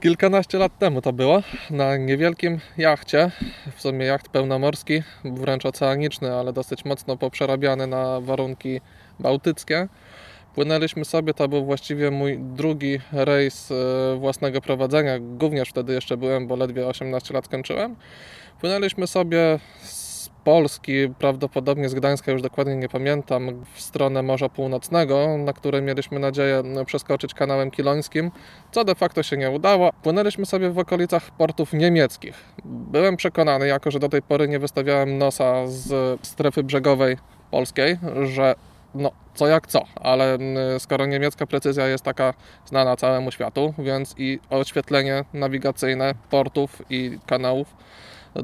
Kilkanaście lat temu to było, na niewielkim jachcie, w sumie jacht pełnomorski, wręcz oceaniczny, ale dosyć mocno poprzerabiany na warunki bałtyckie. Płynęliśmy sobie, to był właściwie mój drugi rejs e, własnego prowadzenia, również wtedy jeszcze byłem, bo ledwie 18 lat skończyłem. Płynęliśmy sobie z Polski, prawdopodobnie z Gdańska, już dokładnie nie pamiętam, w stronę Morza Północnego, na które mieliśmy nadzieję przeskoczyć kanałem kilońskim, co de facto się nie udało. Płynęliśmy sobie w okolicach portów niemieckich. Byłem przekonany, jako że do tej pory nie wystawiałem nosa z strefy brzegowej polskiej, że no, co jak co, ale mm, skoro niemiecka precyzja jest taka znana całemu światu, więc i oświetlenie nawigacyjne portów i kanałów,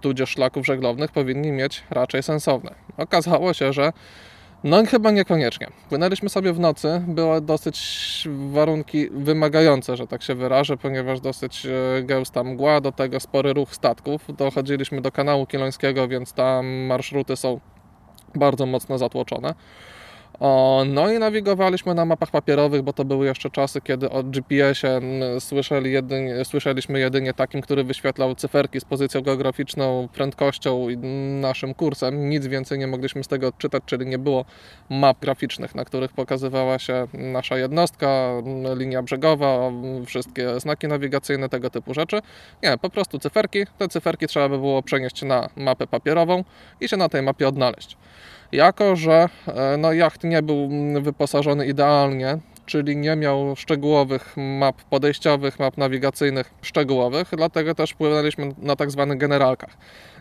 tudzież szlaków żeglownych powinni mieć raczej sensowne. Okazało się, że no chyba niekoniecznie. Płynęliśmy sobie w nocy, były dosyć warunki wymagające, że tak się wyrażę, ponieważ dosyć e, gęsta mgła, do tego spory ruch statków. Dochodziliśmy do kanału kilońskiego, więc tam marszruty są bardzo mocno zatłoczone. O, no i nawigowaliśmy na mapach papierowych, bo to były jeszcze czasy, kiedy o GPS-ie słyszeli jedynie, słyszeliśmy jedynie takim, który wyświetlał cyferki z pozycją geograficzną, prędkością i naszym kursem. Nic więcej nie mogliśmy z tego odczytać, czyli nie było map graficznych, na których pokazywała się nasza jednostka, linia brzegowa, wszystkie znaki nawigacyjne, tego typu rzeczy. Nie, po prostu cyferki. Te cyferki trzeba by było przenieść na mapę papierową i się na tej mapie odnaleźć. Jako, że e, no, jacht nie był wyposażony idealnie, czyli nie miał szczegółowych map podejściowych, map nawigacyjnych szczegółowych, dlatego też płynęliśmy na tak zwanych generalkach.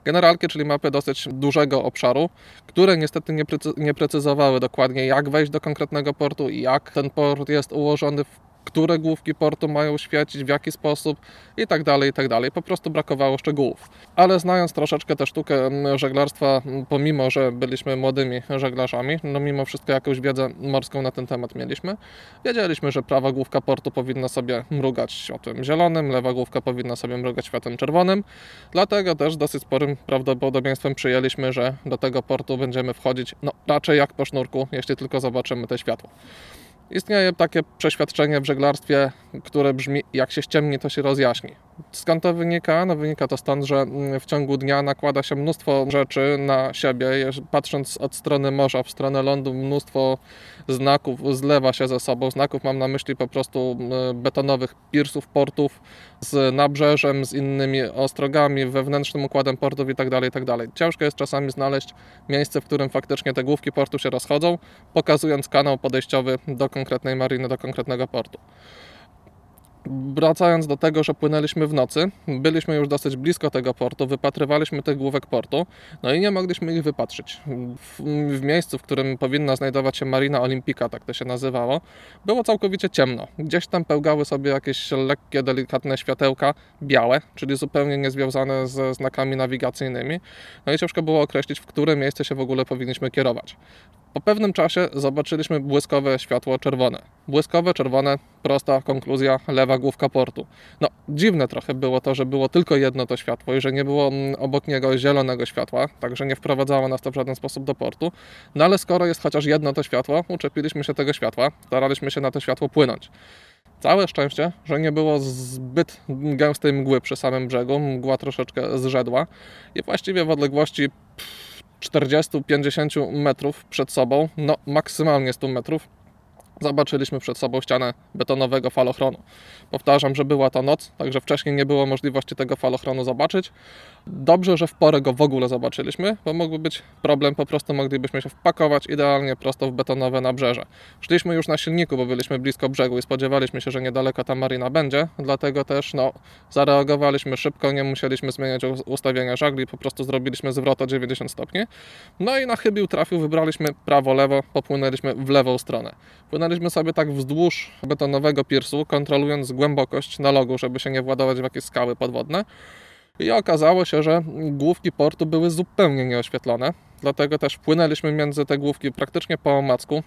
Generalki, czyli mapy dosyć dużego obszaru, które niestety nie, precy nie precyzowały dokładnie, jak wejść do konkretnego portu i jak ten port jest ułożony w które główki portu mają świecić, w jaki sposób i tak dalej, i tak dalej. Po prostu brakowało szczegółów. Ale znając troszeczkę tę sztukę mm, żeglarstwa, mm, pomimo, że byliśmy młodymi żeglarzami, no mimo wszystko jakąś wiedzę morską na ten temat mieliśmy, wiedzieliśmy, że prawa główka portu powinna sobie mrugać światłem zielonym, lewa główka powinna sobie mrugać światłem czerwonym. Dlatego też dosyć sporym prawdopodobieństwem przyjęliśmy, że do tego portu będziemy wchodzić no raczej jak po sznurku, jeśli tylko zobaczymy te światło. Istnieje takie przeświadczenie w żeglarstwie, które brzmi: jak się ściemni, to się rozjaśni. Skąd to wynika? No wynika to stąd, że mm, w ciągu dnia nakłada się mnóstwo rzeczy na siebie. Patrząc od strony morza w stronę lądu, mnóstwo znaków zlewa się ze sobą. Znaków mam na myśli po prostu betonowych pirsów, portów z nabrzeżem, z innymi ostrogami, wewnętrznym układem portów itd. Tak itd. Tak Ciężko jest czasami znaleźć miejsce, w którym faktycznie te główki portu się rozchodzą, pokazując kanał podejściowy do konkretnej mariny, do konkretnego portu wracając do tego, że płynęliśmy w nocy, byliśmy już dosyć blisko tego portu, wypatrywaliśmy tych główek portu, no i nie mogliśmy ich wypatrzyć. W, w, miejscu, w którym powinna znajdować się Marina Olimpika, tak to się nazywało, było całkowicie ciemno. Gdzieś tam pełgały sobie jakieś lekkie, delikatne światełka, białe, czyli zupełnie niezwiązane ze znakami nawigacyjnymi. No i ciężko było określić, w które miejsce się w ogóle powinniśmy kierować. Po pewnym czasie zobaczyliśmy błyskowe światło czerwone. Błyskowe, czerwone, prosta konkluzja, lewa główka portu. No, dziwne trochę było to, że było tylko jedno to światło i że nie było mm, obok niego zielonego światła, także nie wprowadzało nas to w żaden sposób do portu. No ale skoro jest chociaż jedno to światło, uczepiliśmy się tego światła, staraliśmy się na to światło płynąć. Całe szczęście, że nie było zbyt gęstej mgły przy samym brzegu, mgła troszeczkę zrzedła i właściwie w odległości 40-50 metrów przed sobą, no maksymalnie 100 metrów, zobaczyliśmy przed sobą ścianę betonowego falochronu. Powtarzam, że była to noc, także wcześniej nie było możliwości tego falochronu zobaczyć. Dobrze, że w porę go w ogóle zobaczyliśmy, bo mógłby być problem, po prostu moglibyśmy się wpakować idealnie prosto w betonowe nabrzeże. Szliśmy już na silniku, bo byliśmy blisko brzegu i spodziewaliśmy się, że niedaleko ta marina będzie, dlatego też no, zareagowaliśmy szybko, nie musieliśmy zmieniać ustawienia żagli, po prostu zrobiliśmy zwrot o 90 stopni. No i na chybił trafił, wybraliśmy prawo-lewo, popłynęliśmy w lewą stronę. Płynęliśmy sobie tak wzdłuż betonowego piersu, kontrolując głębokość na logu, żeby się nie władować w jakieś skały podwodne. I okazało się, że główki portu były zupełnie nieoświetlone, dlatego też płynęliśmy między te główki praktycznie po omacku.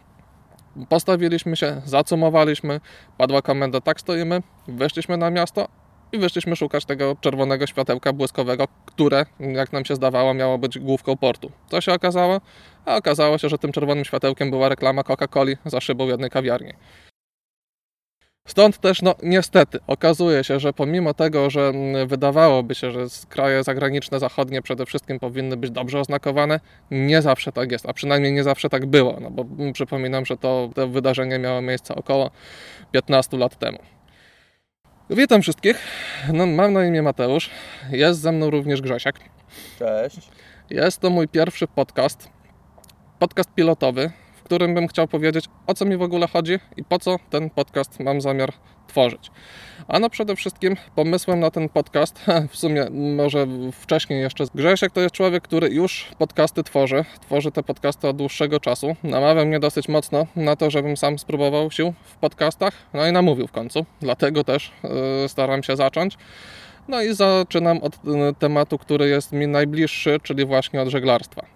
Postawiliśmy się, zacumowaliśmy, padła komenda, tak stoimy, weszliśmy na miasto i wyszliśmy szukać tego czerwonego światełka błyskowego, które, jak nam się zdawało, miało być główką portu. Co się okazało? A okazało się, że tym czerwonym światełkiem była reklama Coca-Coli za szybą jednej kawiarni. Stąd też, no niestety, okazuje się, że pomimo tego, że mm, wydawałoby się, że kraje zagraniczne, zachodnie przede wszystkim powinny być dobrze oznakowane, nie zawsze tak jest, a przynajmniej nie zawsze tak było, no bo mm, przypominam, że to, to wydarzenie miało miejsce około 15 lat temu. Witam wszystkich, no, mam na imię Mateusz, jest ze mną również Grzesiek. Cześć. Jest to mój pierwszy podcast, podcast pilotowy, którym bym chciał powiedzieć, o co mi w ogóle chodzi i po co ten podcast mam zamiar tworzyć. A no przede wszystkim pomysłem na ten podcast, w sumie może wcześniej jeszcze Grzesiek to jest człowiek, który już podcasty tworzy, tworzy te podcasty od dłuższego czasu. Namawiał mnie dosyć mocno na to, żebym sam spróbował sił w podcastach, no i namówił w końcu, dlatego też yy, staram się zacząć. No i zaczynam od yy, tematu, który jest mi najbliższy, czyli właśnie od żeglarstwa.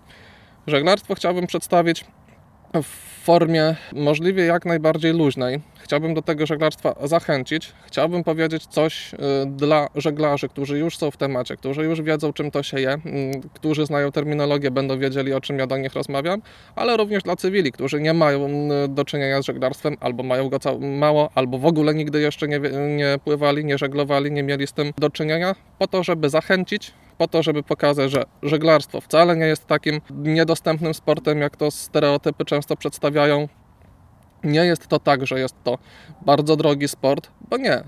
Żeglarstwo chciałbym przedstawić w formie możliwie jak najbardziej luźnej. Chciałbym do tego żeglarstwa zachęcić. Chciałbym powiedzieć coś y, dla żeglarzy, którzy już są w temacie, którzy już wiedzą, czym to się je, mm, którzy znają terminologię, będą wiedzieli, o czym ja do nich rozmawiam, ale również dla cywili, którzy nie mają mm, do czynienia z żeglarstwem, albo mają go mało, albo w ogóle nigdy jeszcze nie, nie pływali, nie żeglowali, nie mieli z tym do czynienia, po to, żeby zachęcić po to, żeby pokazać, że żeglarstwo wcale nie jest takim niedostępnym sportem, jak to stereotypy często przedstawiają. Nie jest to tak, że jest to bardzo drogi sport, bo nie.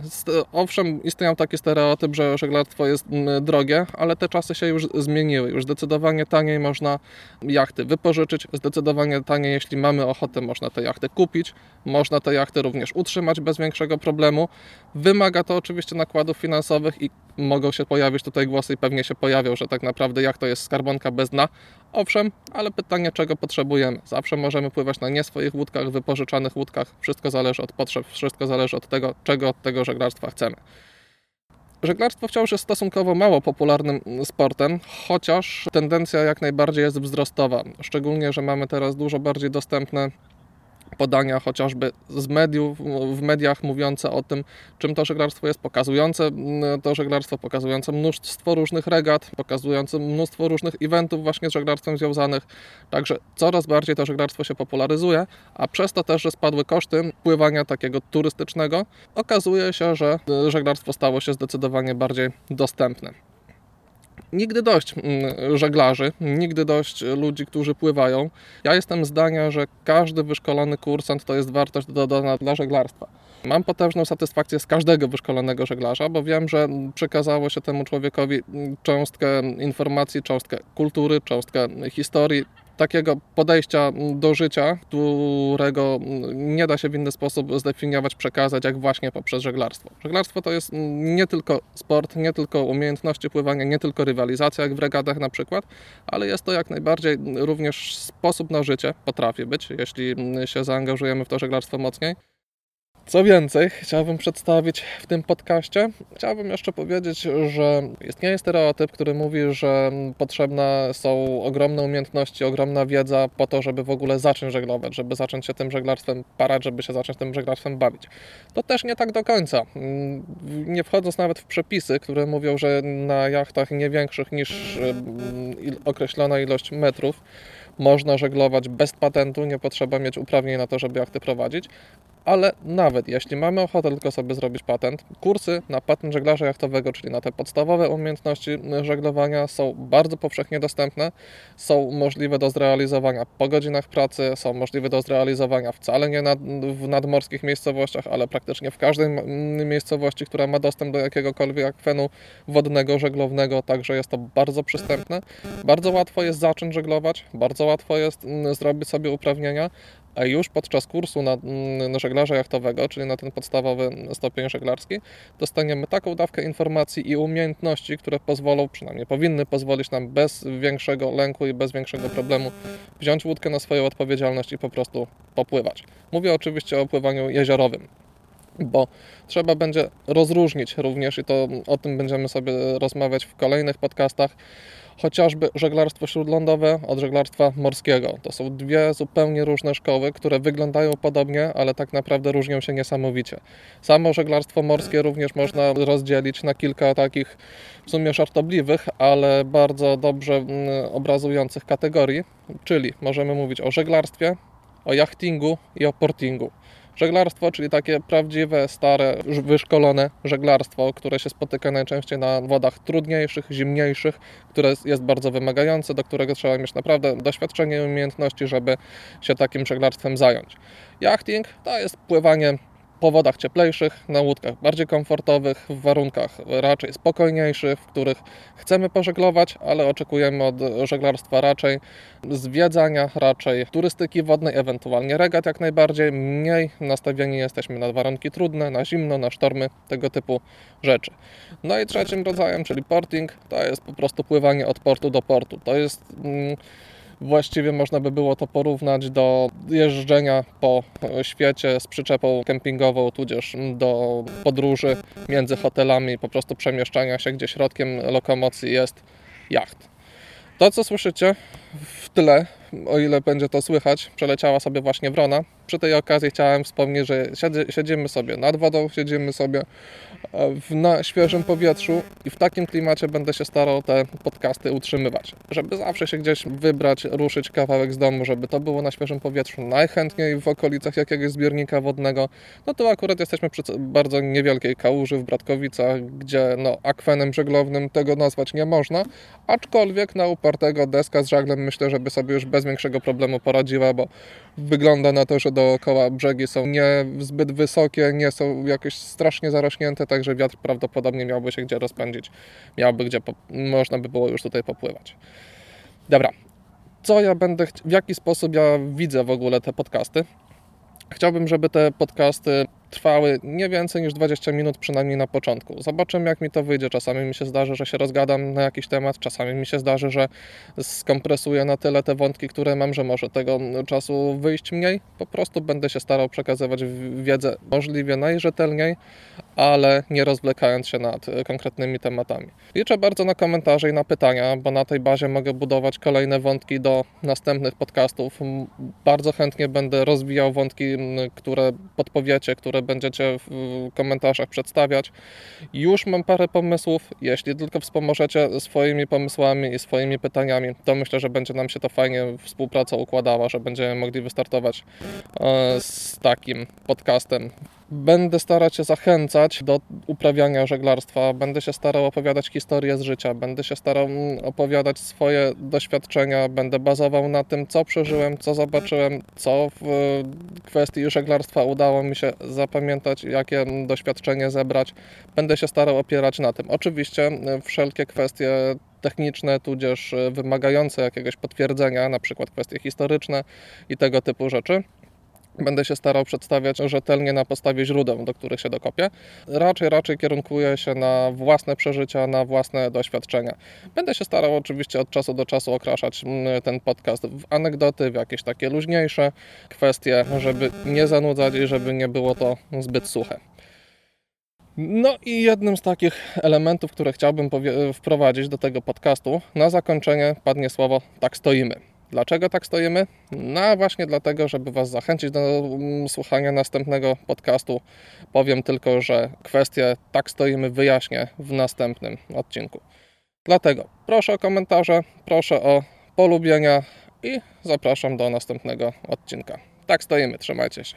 Owszem, istnieją taki stereotyp, że żeglarstwo jest mm, drogie, ale te czasy się już zmieniły. Już zdecydowanie taniej można jachty wypożyczyć, zdecydowanie taniej, jeśli mamy ochotę, można te jachty kupić, można te jachty również utrzymać bez większego problemu. Wymaga to oczywiście nakładów finansowych i mogą się pojawić tutaj głosy i pewnie się pojawią, że tak naprawdę jak to jest skarbonka bez dna. Owszem, ale pytanie czego potrzebujemy. Zawsze możemy pływać na nie swoich łódkach, wypożyczanych łódkach. Wszystko zależy od potrzeb, wszystko zależy od tego, czego od tego żeglarstwa chcemy. Żeglarstwo wciąż jest stosunkowo mało popularnym sportem, chociaż tendencja jak najbardziej jest wzrostowa. Szczególnie, że mamy teraz dużo bardziej dostępne podania chociażby z mediów, w mediach mówiące o tym, czym to żeglarstwo jest, pokazujące mm, to żeglarstwo, pokazujące mnóstwo różnych regat, pokazujące mnóstwo różnych eventów właśnie z żeglarstwem związanych. Także coraz bardziej to żeglarstwo się popularyzuje, a przez to też, że spadły koszty pływania takiego turystycznego, okazuje się, że żeglarstwo stało się zdecydowanie bardziej dostępne nigdy dość mm, żeglarzy, nigdy dość ludzi, którzy pływają. Ja jestem zdania, że każdy wyszkolony kursant to jest wartość dodana dla żeglarstwa. Mam potężną satysfakcję z każdego wyszkolonego żeglarza, bo wiem, że przekazało się temu człowiekowi cząstkę informacji, cząstkę kultury, cząstkę historii, takiego podejścia do życia, którego nie da się w inny sposób zdefiniować, przekazać, jak właśnie poprzez żeglarstwo. Żeglarstwo to jest nie tylko sport, nie tylko umiejętności pływania, nie tylko rywalizacja, jak w regatach na przykład, ale jest to jak najbardziej również sposób na życie, potrafi być, jeśli się zaangażujemy w to żeglarstwo mocniej. Co więcej, chciałbym przedstawić w tym podcaście. Chciałbym jeszcze powiedzieć, że istnieje stereotyp, który mówi, że potrzebne są ogromne umiejętności, ogromna wiedza po to, żeby w ogóle zacząć żeglować, żeby zacząć się tym żeglarstwem parać, żeby się zacząć tym żeglarstwem bawić. To też nie tak do końca. Nie wchodząc nawet w przepisy, które mówią, że na jachtach nie większych niż określona ilość metrów można żeglować bez patentu, nie potrzeba mieć uprawnień na to, żeby jachty prowadzić, ale nawet jeśli mamy ochotę tylko sobie zrobić patent, kursy na patent żeglarza jachtowego, czyli na te podstawowe umiejętności żeglowania są bardzo powszechnie dostępne, są możliwe do zrealizowania po godzinach pracy, są możliwe do zrealizowania wcale nie nad, w nadmorskich miejscowościach, ale praktycznie w każdej miejscowości, która ma dostęp do jakiegokolwiek akwenu wodnego, żeglownego, także jest to bardzo przystępne. Bardzo łatwo jest zacząć żeglować, bardzo łatwo jest mm, zrobić sobie uprawnienia, a już podczas kursu na, mm, na żeglarza jachtowego, czyli na ten podstawowy stopień żeglarski, dostaniemy taką dawkę informacji i umiejętności, które pozwolą, przynajmniej powinny pozwolić nam bez większego lęku i bez większego problemu wziąć łódkę na swoją odpowiedzialność i po prostu popływać. Mówię oczywiście o pływaniu jeziorowym bo trzeba będzie rozróżnić również, i to o tym będziemy sobie rozmawiać w kolejnych podcastach, chociażby żeglarstwo śródlądowe od żeglarstwa morskiego. To są dwie zupełnie różne szkoły, które wyglądają podobnie, ale tak naprawdę różnią się niesamowicie. Samo żeglarstwo morskie również można rozdzielić na kilka takich w sumie żartobliwych, ale bardzo dobrze mm, obrazujących kategorii, czyli możemy mówić o żeglarstwie, o jachtingu i o portingu. Żeglarstwo, czyli takie prawdziwe, stare, wyszkolone żeglarstwo, które się spotyka najczęściej na wodach trudniejszych, zimniejszych, które jest- bardzo wymagające, do którego trzeba mieć naprawdę doświadczenie i umiejętności, żeby się takim żeglarstwem zająć. Yachting to jest pływanie po wodach cieplejszych, na łódkach bardziej komfortowych, w warunkach raczej spokojniejszych, w których chcemy pożeglować, ale oczekujemy od żeglarstwa raczej zwiedzania, raczej turystyki wodnej, ewentualnie regat jak najbardziej. Mniej nastawieni jesteśmy na warunki trudne, na zimno, na sztormy, tego typu rzeczy. No i trzecim rodzajem, czyli porting, to jest po prostu pływanie od portu do portu. To jest. Mm, Właściwie można by było to porównać do jeżdżenia po świecie z przyczepą kempingową, tudzież do podróży między hotelami, po prostu przemieszczania się, gdzie środkiem lokomocji jest jacht. To, co słyszycie w tle, o ile będzie to słychać, przeleciała sobie właśnie wrona. Przy tej okazji chciałem wspomnieć, że siedzi- siedzimy sobie nad wodą, siedzimy sobie e, na świeżym powietrzu i w takim klimacie będę się starał te podcasty utrzymywać. Żeby zawsze się gdzieś wybrać, ruszyć kawałek z domu, żeby to było na świeżym powietrzu, najchętniej w okolicach jakiegoś zbiornika wodnego. No to akurat jesteśmy przy bardzo niewielkiej kałuży w Bratkowicach, gdzie no, akwenem żeglownym tego nazwać nie można, aczkolwiek na upartego deska z żaglem myślę, żeby sobie już bez większego problemu poradziła, bo wygląda na to, że dookoła brzegi są nie zbyt wysokie, nie są jakoś strasznie zarośnięte, także wiatr prawdopodobnie miałby się gdzie rozpędzić, miałby gdzie można by było już tutaj popływać. Dobra, co ja będę, w jaki sposób ja widzę w ogóle te podcasty? Chciałbym, żeby te podcasty trwały nie więcej niż 20 minut, przynajmniej na początku. Zobaczymy, jak mi to wyjdzie. Czasami mi się zdarzy, że się rozgadam na jakiś temat, czasami mi się zdarzy, że skompresuję na tyle te wątki, które mam, że może tego czasu wyjść mniej. Po prostu będę się starał przekazywać wiedzę możliwie najrzetelniej, ale nie rozwlekając się nad konkretnymi tematami. Liczę bardzo na komentarze i na pytania, bo na tej bazie mogę budować kolejne wątki do następnych podcastów. Bardzo chętnie będę rozwijał wątki, które podpowiecie, które będziecie w komentarzach przedstawiać. Już mam parę pomysłów. Jeśli tylko wspomożecie swoimi pomysłami i swoimi pytaniami, to myślę, że będzie nam się to fajnie współpraca układała, że będziemy mogli wystartować e, z takim podcastem. Będę starać się zachęcać do uprawiania żeglarstwa, będę się starał opowiadać historię z życia, będę się starał mm, opowiadać swoje doświadczenia, będę bazował na tym, co przeżyłem, co zobaczyłem, co w e, kwestii żeglarstwa udało mi się zapamiętać, jakie mm, doświadczenie zebrać. Będę się starał opierać na tym. Oczywiście e, wszelkie kwestie techniczne, tudzież e, wymagające jakiegoś potwierdzenia, na przykład kwestie historyczne i tego typu rzeczy. Będę się starał przedstawiać rzetelnie na podstawie źródeł, do których się dokopię. Raczej, raczej kierunkuję się na własne przeżycia, na własne doświadczenia. Będę się starał oczywiście od czasu do czasu okraszać mm, ten podcast w anegdoty, w jakieś takie luźniejsze kwestie, żeby nie zanudzać i żeby nie było to zbyt suche. No i jednym z takich elementów, które chciałbym wprowadzić do tego podcastu, na zakończenie padnie słowo tak stoimy. Dlaczego tak stoimy? No właśnie dlatego, żeby Was zachęcić do mm, słuchania następnego podcastu. Powiem tylko, że kwestię tak stoimy wyjaśnię w następnym odcinku. Dlatego proszę o komentarze, proszę o polubienia i zapraszam do następnego odcinka. Tak stoimy, trzymajcie się.